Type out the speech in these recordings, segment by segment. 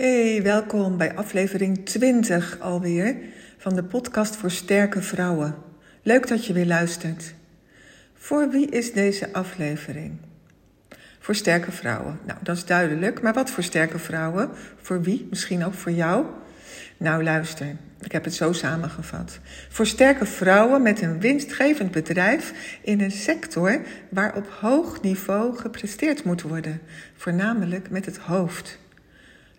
Hey, welkom bij aflevering 20 alweer van de podcast voor sterke vrouwen. Leuk dat je weer luistert. Voor wie is deze aflevering? Voor sterke vrouwen. Nou, dat is duidelijk. Maar wat voor sterke vrouwen? Voor wie? Misschien ook voor jou? Nou, luister. Ik heb het zo samengevat. Voor sterke vrouwen met een winstgevend bedrijf in een sector waar op hoog niveau gepresteerd moet worden, voornamelijk met het hoofd.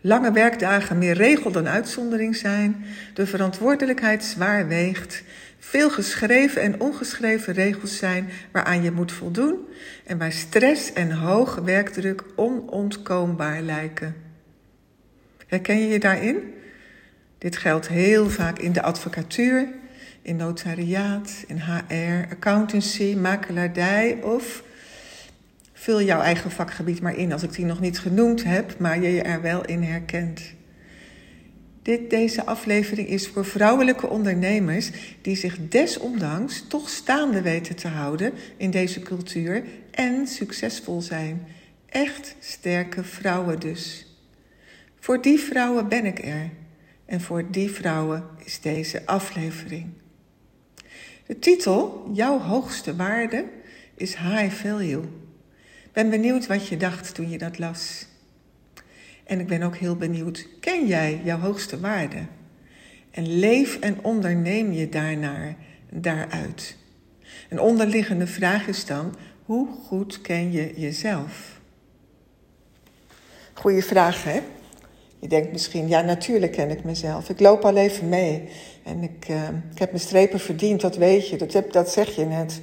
Lange werkdagen meer regel dan uitzondering zijn, de verantwoordelijkheid zwaar weegt, veel geschreven en ongeschreven regels zijn waaraan je moet voldoen en waar stress en hoge werkdruk onontkoombaar lijken. Herken je je daarin? Dit geldt heel vaak in de advocatuur, in notariaat, in HR, accountancy, makelaardij of vul jouw eigen vakgebied maar in als ik die nog niet genoemd heb, maar je je er wel in herkent. Dit, deze aflevering is voor vrouwelijke ondernemers die zich desondanks toch staande weten te houden in deze cultuur en succesvol zijn. Echt sterke vrouwen dus. Voor die vrouwen ben ik er. En voor die vrouwen is deze aflevering. De titel, Jouw hoogste waarde, is High Value. Ben benieuwd wat je dacht toen je dat las. En ik ben ook heel benieuwd, ken jij jouw hoogste waarde? En leef en onderneem je daarnaar, daaruit. Een onderliggende vraag is dan, hoe goed ken je jezelf? Goeie vraag, hè? Je denkt misschien, ja, natuurlijk ken ik mezelf. Ik loop al even mee. En ik, uh, ik heb mijn strepen verdiend, dat weet je. Dat, heb, dat zeg je net.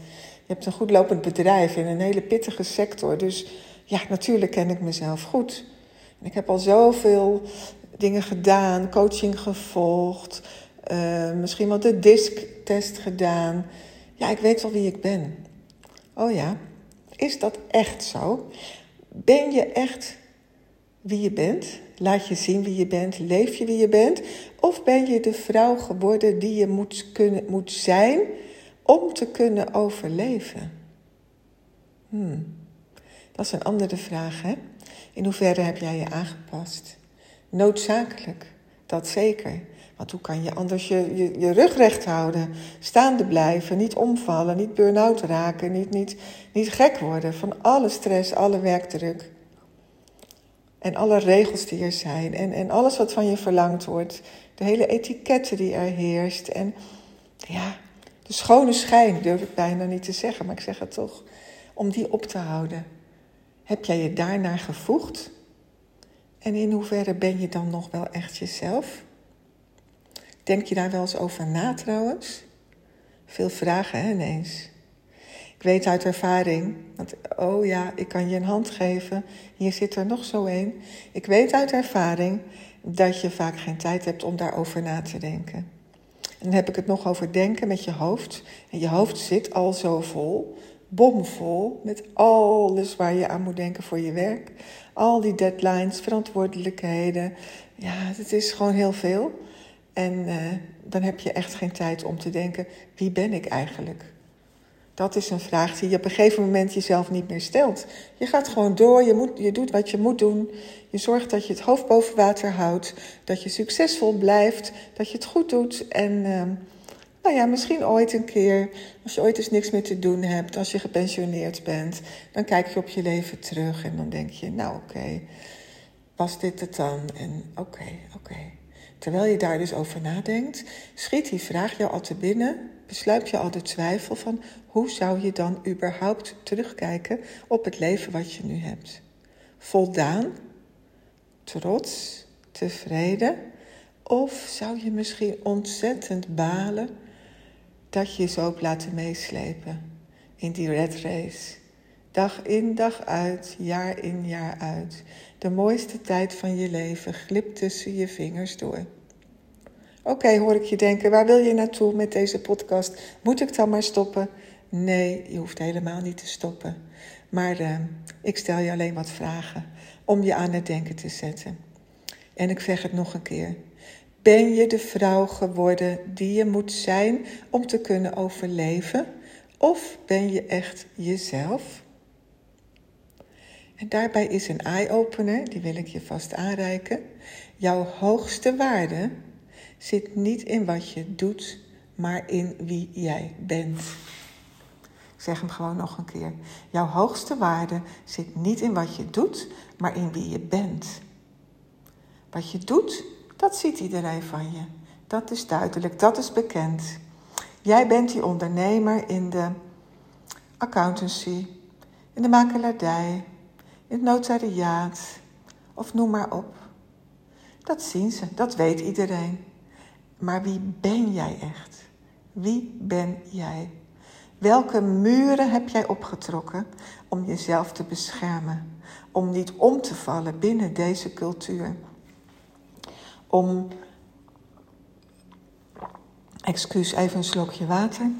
Je hebt een goed lopend bedrijf in een hele pittige sector. Dus ja, natuurlijk ken ik mezelf goed. En ik heb al zoveel dingen gedaan, coaching gevolgd, uh, misschien wel de DISC-test gedaan. Ja, ik weet wel wie ik ben. Oh ja, is dat echt zo? Ben je echt wie je bent? Laat je zien wie je bent? Leef je wie je bent? Of ben je de vrouw geworden die je moet, kunnen, moet zijn om te kunnen overleven? Hmm. Dat is een andere vraag, hè? In hoeverre heb jij je aangepast? Noodzakelijk, dat zeker. Want hoe kan je anders je, je, rug recht houden, staande blijven, niet omvallen, niet burn-out raken, niet, niet, niet gek worden van alle stress, alle werkdruk? En alle regels die er zijn. En, en alles wat van je verlangd wordt. De hele etiketten die er heerst. En ja, de schone schijn durf ik bijna niet te zeggen, maar ik zeg het toch. Om die op te houden. Heb jij je daarnaar gevoegd? En in hoeverre ben je dan nog wel echt jezelf? Denk je daar wel eens over na trouwens? Veel vragen hè, ineens. Ik weet uit ervaring, want oh ja, ik kan je een hand geven. Hier zit er nog zo een. Ik weet uit ervaring dat je vaak geen tijd hebt om daarover na te denken. Dan heb ik het nog over denken met je hoofd. En je hoofd zit al zo vol, bomvol, met alles waar je aan moet denken voor je werk. Al die deadlines, verantwoordelijkheden. Ja, het is gewoon heel veel. En uh, dan heb je echt geen tijd om te denken: wie ben ik eigenlijk? Dat is een vraag die je op een gegeven moment jezelf niet meer stelt. Je gaat gewoon door, je, moet, je doet wat je moet doen. Je zorgt dat je het hoofd boven water houdt, dat je succesvol blijft, dat je het goed doet. En uh, nou ja, misschien ooit een keer, als je ooit eens niks meer te doen hebt, als je gepensioneerd bent, dan kijk je op je leven terug en dan denk je, nou oké, okay, was dit het dan? En oké, oké. Terwijl je daar dus over nadenkt, schiet die vraag jou al te binnen besluit je al de twijfel van hoe zou je dan überhaupt terugkijken op het leven wat je nu hebt? Voldaan, trots, tevreden? Of zou je misschien ontzettend balen dat je je zo hebt laten meeslepen in die red race? Dag in, dag uit, jaar in, jaar uit. De mooiste tijd van je leven glipt tussen je vingers door. Oké, hoor ik je denken, waar wil je naartoe met deze podcast? Moet ik dan maar stoppen? Nee, je hoeft helemaal niet te stoppen. Maar uh, ik stel je alleen wat vragen om je aan het denken te zetten. En ik zeg het nog een keer. Ben je de vrouw geworden die je moet zijn om te kunnen overleven? Of ben je echt jezelf? En daarbij is een eye-opener, die wil ik je vast aanreiken. Jouw hoogste waarde zit niet in wat je doet, maar in wie jij bent. Ik zeg hem gewoon nog een keer. Jouw hoogste waarde zit niet in wat je doet, maar in wie je bent. Wat je doet, dat ziet iedereen van je. Dat is duidelijk, dat is bekend. Jij bent die ondernemer in de accountancy, in de makelaardij, in het notariaat of noem maar op. Dat zien ze, dat weet iedereen. Maar wie ben jij echt? Wie ben jij? Welke muren heb jij opgetrokken om jezelf te beschermen? Om niet om te vallen binnen deze cultuur? Om, excuus, even een slokje water.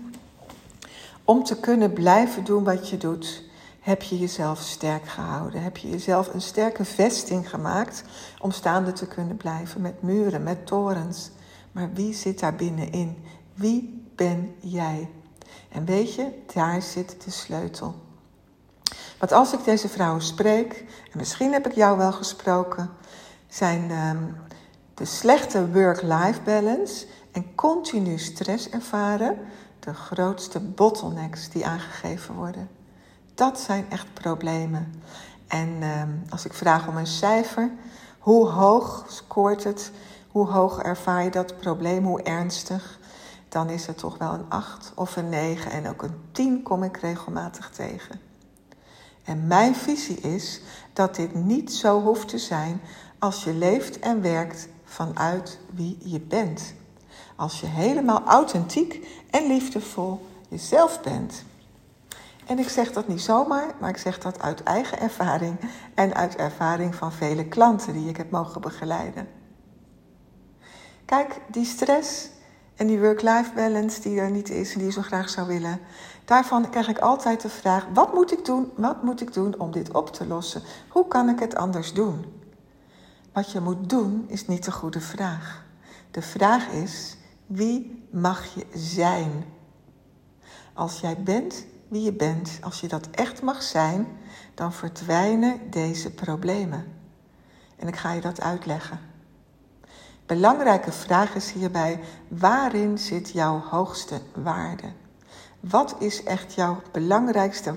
Om te kunnen blijven doen wat je doet, heb je jezelf sterk gehouden. Heb je jezelf een sterke vesting gemaakt om staande te kunnen blijven met muren, met torens. Maar wie zit daar binnenin? Wie ben jij? En weet je, daar zit de sleutel. Want als ik deze vrouwen spreek, en misschien heb ik jou wel gesproken, zijn ehm, de slechte work-life balance en continu stress ervaren de grootste bottlenecks die aangegeven worden. Dat zijn echt problemen. En ehm, als ik vraag om een cijfer, hoe hoog scoort het? Hoe hoog ervaar je dat probleem? Hoe ernstig? Dan is het toch wel een 8 of een 9 en ook een 10 kom ik regelmatig tegen. En mijn visie is dat dit niet zo hoeft te zijn als je leeft en werkt vanuit wie je bent. Als je helemaal authentiek en liefdevol jezelf bent. En ik zeg dat niet zomaar, maar ik zeg dat uit eigen ervaring en uit ervaring van vele klanten die ik heb mogen begeleiden. Kijk, die stress en die work-life balance die er niet is en die je zo graag zou willen, daarvan krijg ik altijd de vraag: wat moet ik doen? Wat moet ik doen om dit op te lossen? Hoe kan ik het anders doen? Wat je moet doen is niet de goede vraag. De vraag is: wie mag je zijn? Als jij bent wie je bent, als je dat echt mag zijn, dan verdwijnen deze problemen. En ik ga je dat uitleggen. Belangrijke vraag is hierbij: waarin zit jouw hoogste waarde? Wat is echt jouw belangrijkste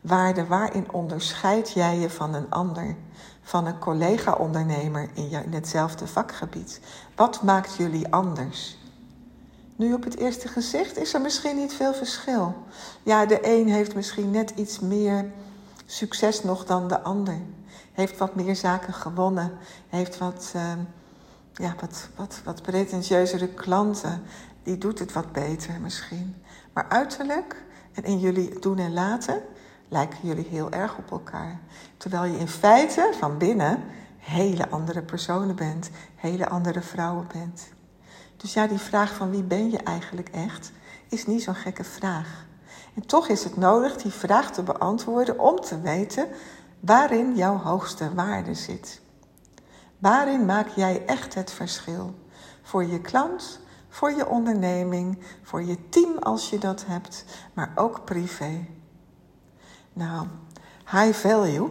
waarde? Waarin onderscheid jij je van een ander, van een collega-ondernemer in, hetzelfde vakgebied? Wat maakt jullie anders? Nu op het eerste gezicht is er misschien niet veel verschil. Ja, de een heeft misschien net iets meer succes nog dan de ander. Heeft wat meer zaken gewonnen. Heeft wat, uh, ja, wat, wat, wat pretentieuzere klanten. Die doet het wat beter misschien. Maar uiterlijk en in jullie doen en laten lijken jullie heel erg op elkaar. Terwijl je in feite van binnen hele andere personen bent. Hele andere vrouwen bent. Dus ja, die vraag van wie ben je eigenlijk echt, is niet zo'n gekke vraag. En toch is het nodig die vraag te beantwoorden om te weten waarin jouw hoogste waarde zit. Waarin maak jij echt het verschil? Voor je klant, voor je onderneming, voor je team als je dat hebt, maar ook privé. Nou, high value,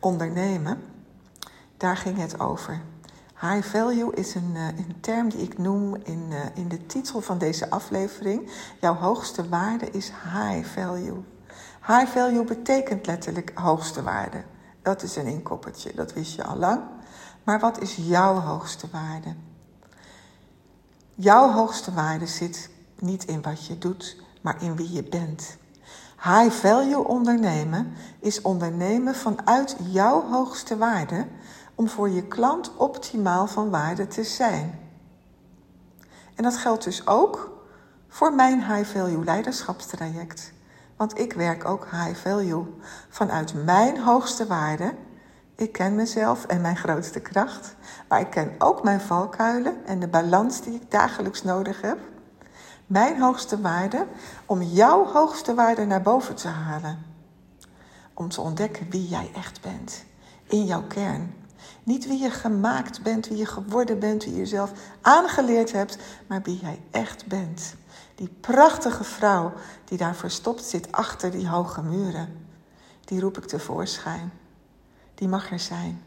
ondernemen, daar ging het over. High value is een, uh, een term die ik noem in, uh, in de titel van deze aflevering. Jouw hoogste waarde is high value. High value betekent letterlijk hoogste waarde. Dat is een inkoppertje, dat wist je al lang. Maar wat is jouw hoogste waarde? Jouw hoogste waarde zit niet in wat je doet, maar in wie je bent. High value ondernemen is ondernemen vanuit jouw hoogste waarde om voor je klant optimaal van waarde te zijn. En dat geldt dus ook voor mijn high value leiderschapstraject. Want ik werk ook high value vanuit mijn hoogste waarde. Ik ken mezelf en mijn grootste kracht, maar ik ken ook mijn valkuilen en de balans die ik dagelijks nodig heb. Mijn hoogste waarde om jouw hoogste waarde naar boven te halen. Om te ontdekken wie jij echt bent in jouw kern. Niet wie je gemaakt bent, wie je geworden bent, wie je jezelf aangeleerd hebt, maar wie jij echt bent. Die prachtige vrouw die daar verstopt zit achter die hoge muren, die roep ik tevoorschijn. Die mag er zijn.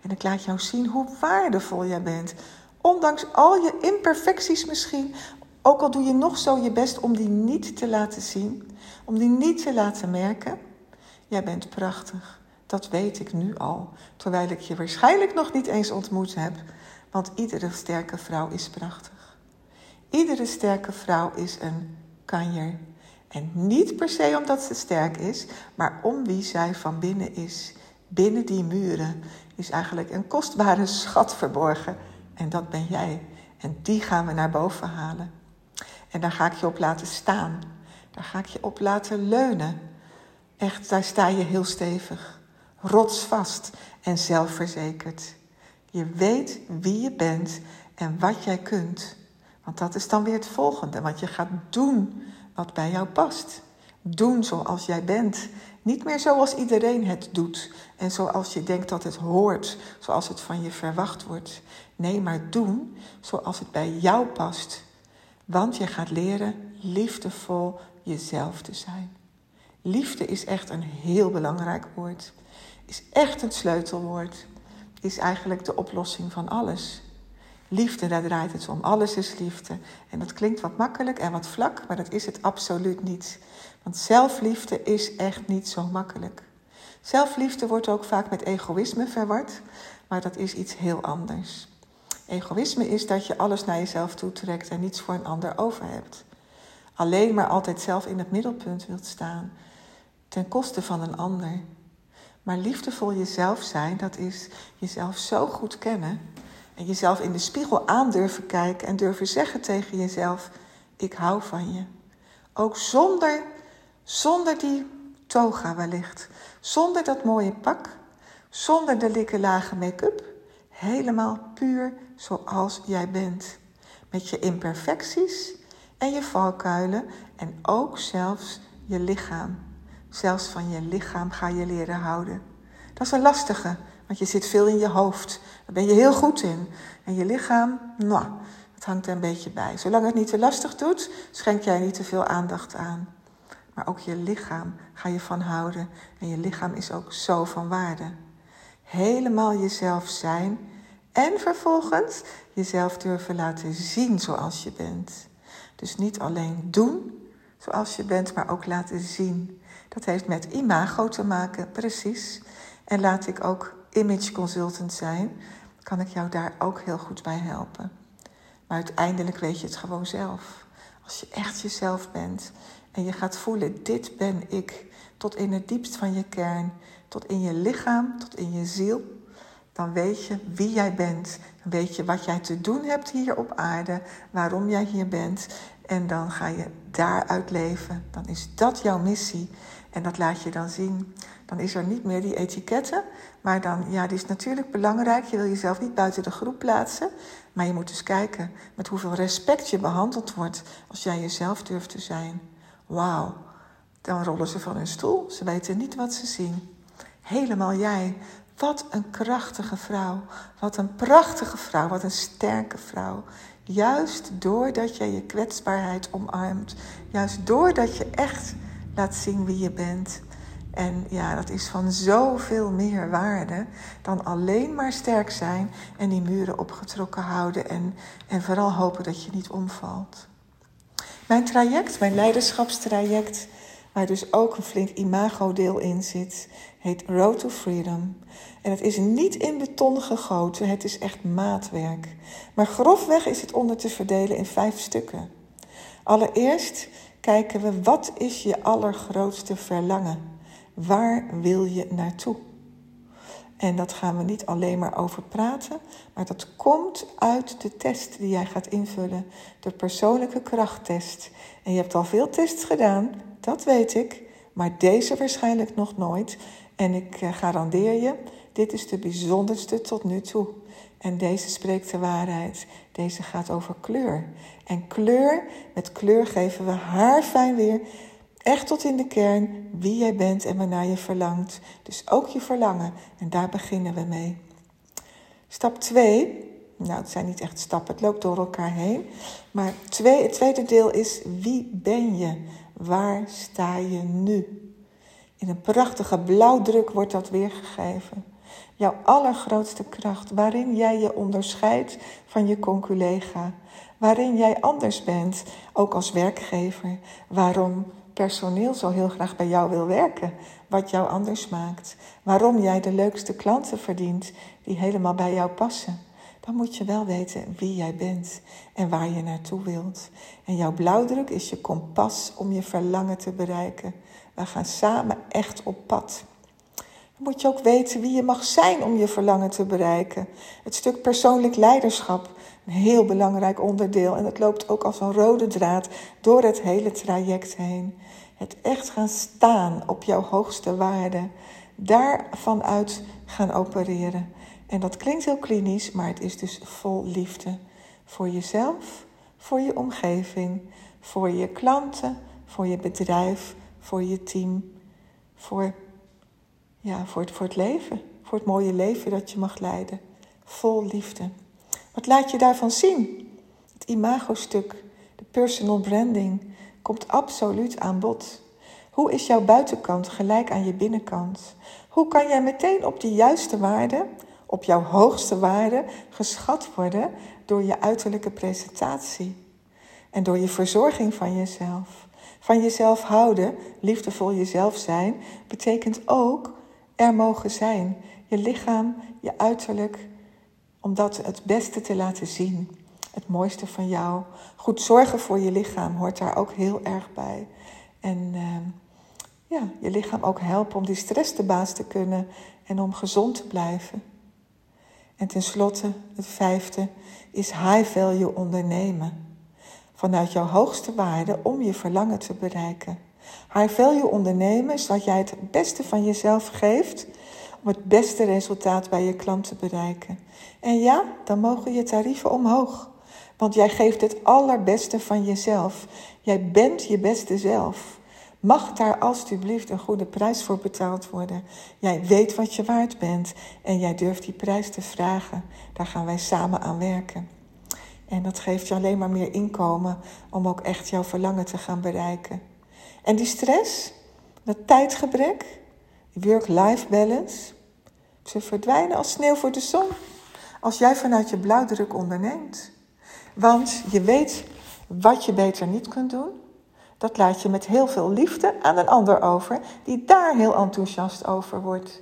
En ik laat jou zien hoe waardevol jij bent. Ondanks al je imperfecties misschien, ook al doe je nog zo je best om die niet te laten zien, om die niet te laten merken. Jij bent prachtig. Dat weet ik nu al, terwijl ik je waarschijnlijk nog niet eens ontmoet heb, want iedere sterke vrouw is prachtig. Iedere sterke vrouw is een kanjer. En niet per se omdat ze sterk is, maar om wie zij van binnen is. Binnen die muren is eigenlijk een kostbare schat verborgen. En dat ben jij. En die gaan we naar boven halen. En daar ga ik je op laten staan. Daar ga ik je op laten leunen. Echt, daar sta je heel stevig. Rotsvast en zelfverzekerd. Je weet wie je bent en wat jij kunt. Want dat is dan weer het volgende. Want je gaat doen wat bij jou past. Doen zoals jij bent. Niet meer zoals iedereen het doet en zoals je denkt dat het hoort, zoals het van je verwacht wordt. Nee, maar doen zoals het bij jou past. Want je gaat leren liefdevol jezelf te zijn. Liefde is echt een heel belangrijk woord. Is echt een sleutelwoord. Is eigenlijk de oplossing van alles. Liefde, daar draait het om. Alles is liefde. En dat klinkt wat makkelijk en wat vlak, maar dat is het absoluut niet. Want zelfliefde is echt niet zo makkelijk. Zelfliefde wordt ook vaak met egoïsme verward, maar dat is iets heel anders. Egoïsme is dat je alles naar jezelf toetrekt en niets voor een ander over hebt. Alleen maar altijd zelf in het middelpunt wilt staan, ten koste van een ander. Maar liefdevol jezelf zijn, dat is jezelf zo goed kennen jezelf in de spiegel aan durven kijken en durven zeggen tegen jezelf: Ik hou van je. Ook zonder, zonder die toga wellicht, zonder dat mooie pak, zonder de likke lage make-up. Helemaal puur zoals jij bent. Met je imperfecties en je valkuilen en ook zelfs je lichaam. Zelfs van je lichaam ga je leren houden. Dat is een lastige, want je zit veel in je hoofd. Daar ben je heel goed in. En je lichaam, nou, het hangt er een beetje bij. Zolang het niet te lastig doet, schenk jij niet te veel aandacht aan. Maar ook je lichaam ga je van houden. En je lichaam is ook zo van waarde. Helemaal jezelf zijn en vervolgens jezelf durven laten zien zoals je bent. Dus niet alleen doen zoals je bent, maar ook laten zien. Dat heeft met imago te maken, precies. En laat ik ook image consultant zijn, kan ik jou daar ook heel goed bij helpen. Maar uiteindelijk weet je het gewoon zelf. Als je echt jezelf bent en je gaat voelen, dit ben ik, tot in het diepst van je kern, tot in je lichaam, tot in je ziel, dan weet je wie jij bent. Dan weet je wat jij te doen hebt hier op aarde, waarom jij hier bent. En dan ga je daaruit leven. Dan is dat jouw missie. En dat laat je dan zien. Dan is er niet meer die etiketten. Maar dan, ja, die is natuurlijk belangrijk. Je wil jezelf niet buiten de groep plaatsen. Maar je moet dus kijken met hoeveel respect je behandeld wordt als jij jezelf durft te zijn. Wauw, dan rollen ze van hun stoel. Ze weten niet wat ze zien. Helemaal jij. Wat een krachtige vrouw. Wat een prachtige vrouw. Wat een sterke vrouw. Juist doordat je je kwetsbaarheid omarmt. Juist doordat je echt laat zien wie je bent. En ja, dat is van zoveel meer waarde dan alleen maar sterk zijn en die muren opgetrokken houden en, en vooral hopen dat je niet omvalt. Mijn traject, mijn leiderschapstraject, waar dus ook een flink imagodeel in zit, heet Road to Freedom. En het is niet in beton gegoten, het is echt maatwerk. Maar grofweg is het onder te verdelen in vijf stukken. Allereerst kijken we wat is je allergrootste verlangen? Waar wil je naartoe? En dat gaan we niet alleen maar over praten, maar dat komt uit de test die jij gaat invullen, de persoonlijke krachttest. En je hebt al veel tests gedaan, dat weet ik, maar deze waarschijnlijk nog nooit. En ik eh, garandeer je, dit is de bijzonderste tot nu toe. En deze spreekt de waarheid. Deze gaat over kleur. En kleur, met kleur geven we haar fijn weer echt tot in de kern wie jij bent en waarnaar je verlangt. Dus ook je verlangen. En daar beginnen we mee. Stap 2. Nou, het zijn niet echt stappen, het loopt door elkaar heen. Maar twee, het tweede deel is wie ben je? Waar sta je nu? In een prachtige blauwdruk wordt dat weergegeven. jouw allergrootste kracht, waarin jij je onderscheidt van je conculega, waarin jij anders bent, ook als werkgever, waarom personeel zo heel graag bij jou wil werken, wat jou anders maakt, waarom jij de leukste klanten verdient die helemaal bij jou passen. Dan moet je wel weten wie jij bent en waar je naartoe wilt. En jouw blauwdruk is je kompas om je verlangen te bereiken. We gaan samen echt op pad. Dan moet je ook weten wie je mag zijn om je verlangen te bereiken. Het stuk persoonlijk leiderschap, een heel belangrijk onderdeel. En het loopt ook als een rode draad door het hele traject heen. Het echt gaan staan op jouw hoogste waarde. Daar vanuit gaan opereren. En dat klinkt heel klinisch, maar het is dus vol liefde. Voor jezelf, voor je omgeving, voor je klanten, voor je bedrijf, voor je team, voor, ja, voor, het, voor het leven, voor het mooie leven dat je mag leiden. Vol liefde. Wat laat je daarvan zien? Het imago-stuk, de personal branding, komt absoluut aan bod. Hoe is jouw buitenkant gelijk aan je binnenkant? Hoe kan jij meteen op die juiste waarde, op jouw hoogste waarde, geschat worden door je uiterlijke presentatie en door je verzorging van jezelf? Van jezelf houden, liefdevol jezelf zijn, betekent ook er mogen zijn. Je lichaam, je uiterlijk, om dat het beste te laten zien. Het mooiste van jou. Goed zorgen voor je lichaam hoort daar ook heel erg bij. En uh, ja, je lichaam ook helpen om die stress te baas te kunnen en om gezond te blijven. En tenslotte, het vijfde, is high value ondernemen vanuit jouw hoogste waarde om je verlangen te bereiken. High value ondernemen is dat jij het beste van jezelf geeft om het beste resultaat bij je klant te bereiken. En ja, dan mogen je tarieven omhoog. Want jij geeft het allerbeste van jezelf. Jij bent je beste zelf. Mag daar alstublieft een goede prijs voor betaald worden? Jij weet wat je waard bent en jij durft die prijs te vragen. Daar gaan wij samen aan werken. En dat geeft je alleen maar meer inkomen om ook echt jouw verlangen te gaan bereiken. En die stress, dat tijdgebrek, work-life balance, ze verdwijnen als sneeuw voor de zon. Als jij vanuit je blauwdruk onderneemt. Want je weet wat je beter niet kunt doen. Dat laat je met heel veel liefde aan een ander over, die daar heel enthousiast over wordt.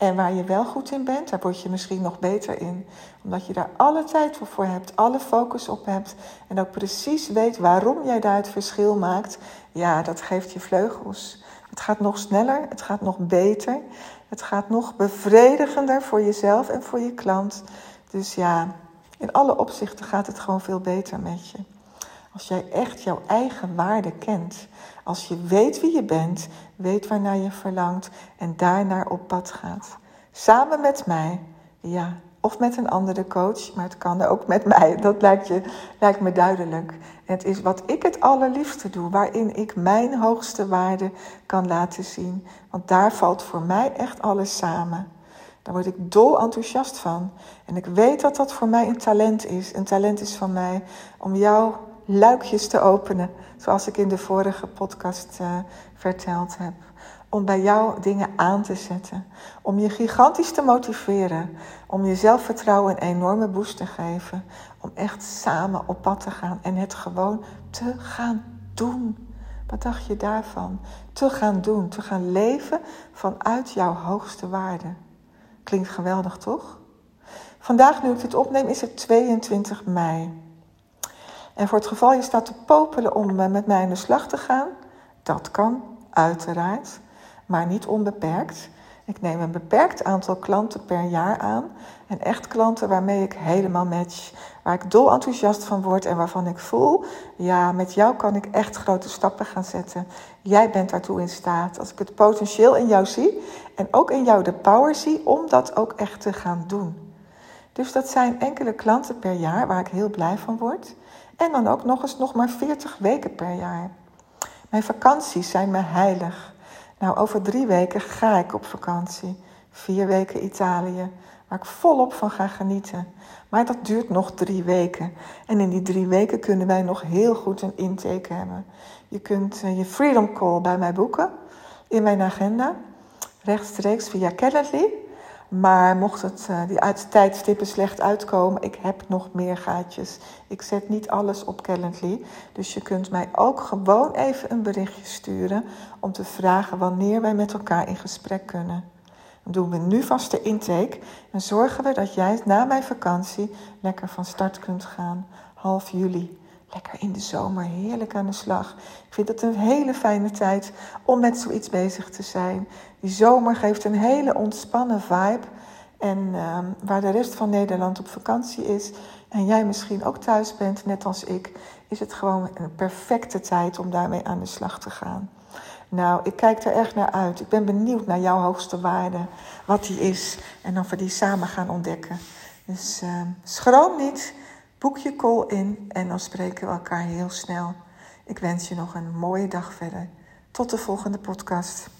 En waar je wel goed in bent, daar word je misschien nog beter in. Omdat je daar alle tijd voor hebt, alle focus op hebt. En ook precies weet waarom jij daar het verschil maakt. Ja, dat geeft je vleugels. Het gaat nog sneller, het gaat nog beter. Het gaat nog bevredigender voor jezelf en voor je klant. Dus ja, in alle opzichten gaat het gewoon veel beter met je. Als jij echt jouw eigen waarde kent. Als je weet wie je bent, weet waarnaar je verlangt en daarnaar op pad gaat. Samen met mij, ja, of met een andere coach, maar het kan ook met mij. Dat lijkt, je, lijkt me duidelijk. Het is wat ik het allerliefste doe, waarin ik mijn hoogste waarde kan laten zien. Want daar valt voor mij echt alles samen. Daar word ik dol enthousiast van. En ik weet dat dat voor mij een talent is. Een talent is van mij om jou luikjes te openen, zoals ik in de vorige podcast uh, verteld heb. Om bij jou dingen aan te zetten. Om je gigantisch te motiveren. Om je zelfvertrouwen een enorme boost te geven. Om echt samen op pad te gaan en het gewoon te gaan doen. Wat dacht je daarvan? Te gaan doen, te gaan leven vanuit jouw hoogste waarde. Klinkt geweldig, toch? Vandaag, nu ik dit opneem, is het 22 mei. En voor het geval je staat te popelen om eh, met mij aan de slag te gaan, dat kan, uiteraard, maar niet onbeperkt. Ik neem een beperkt aantal klanten per jaar aan. En echt klanten waarmee ik helemaal match. Waar ik dol enthousiast van word en waarvan ik voel: ja, met jou kan ik echt grote stappen gaan zetten. Jij bent daartoe in staat. Als ik het potentieel in jou zie en ook in jou de power zie om dat ook echt te gaan doen. Dus dat zijn enkele klanten per jaar waar ik heel blij van word. En dan ook nog eens nog maar 40 weken per jaar. Mijn vakanties zijn me heilig. Nou, over drie weken ga ik op vakantie. Vier weken Italië, waar ik volop van ga genieten. Maar dat duurt nog drie weken. En in die drie weken kunnen wij nog heel goed een intake hebben. Je kunt eh, je Freedom Call bij mij boeken in mijn agenda. Rechtstreeks via Calendly. Maar mocht het, uh, die uit, tijdstippen slecht uitkomen, ik heb nog meer gaatjes. Ik zet niet alles op Calendly. Dus je kunt mij ook gewoon even een berichtje sturen om te vragen wanneer wij met elkaar in gesprek kunnen. Dan doen we nu vast de intake en zorgen we dat jij na mijn vakantie lekker van start kunt gaan. Half juli. Lekker in de zomer, heerlijk aan de slag. Ik vind het een hele fijne tijd om met zoiets bezig te zijn. Die zomer geeft een hele ontspannen vibe. En uh, waar de rest van Nederland op vakantie is en jij misschien ook thuis bent, net als ik, is het gewoon een perfecte tijd om daarmee aan de slag te gaan. Nou, ik kijk er echt naar uit. Ik ben benieuwd naar jouw hoogste waarde, wat die is en of we die samen gaan ontdekken. Dus uh, schroom niet, boek je call in en dan spreken we elkaar heel snel. Ik wens je nog een mooie dag verder. Tot de volgende podcast.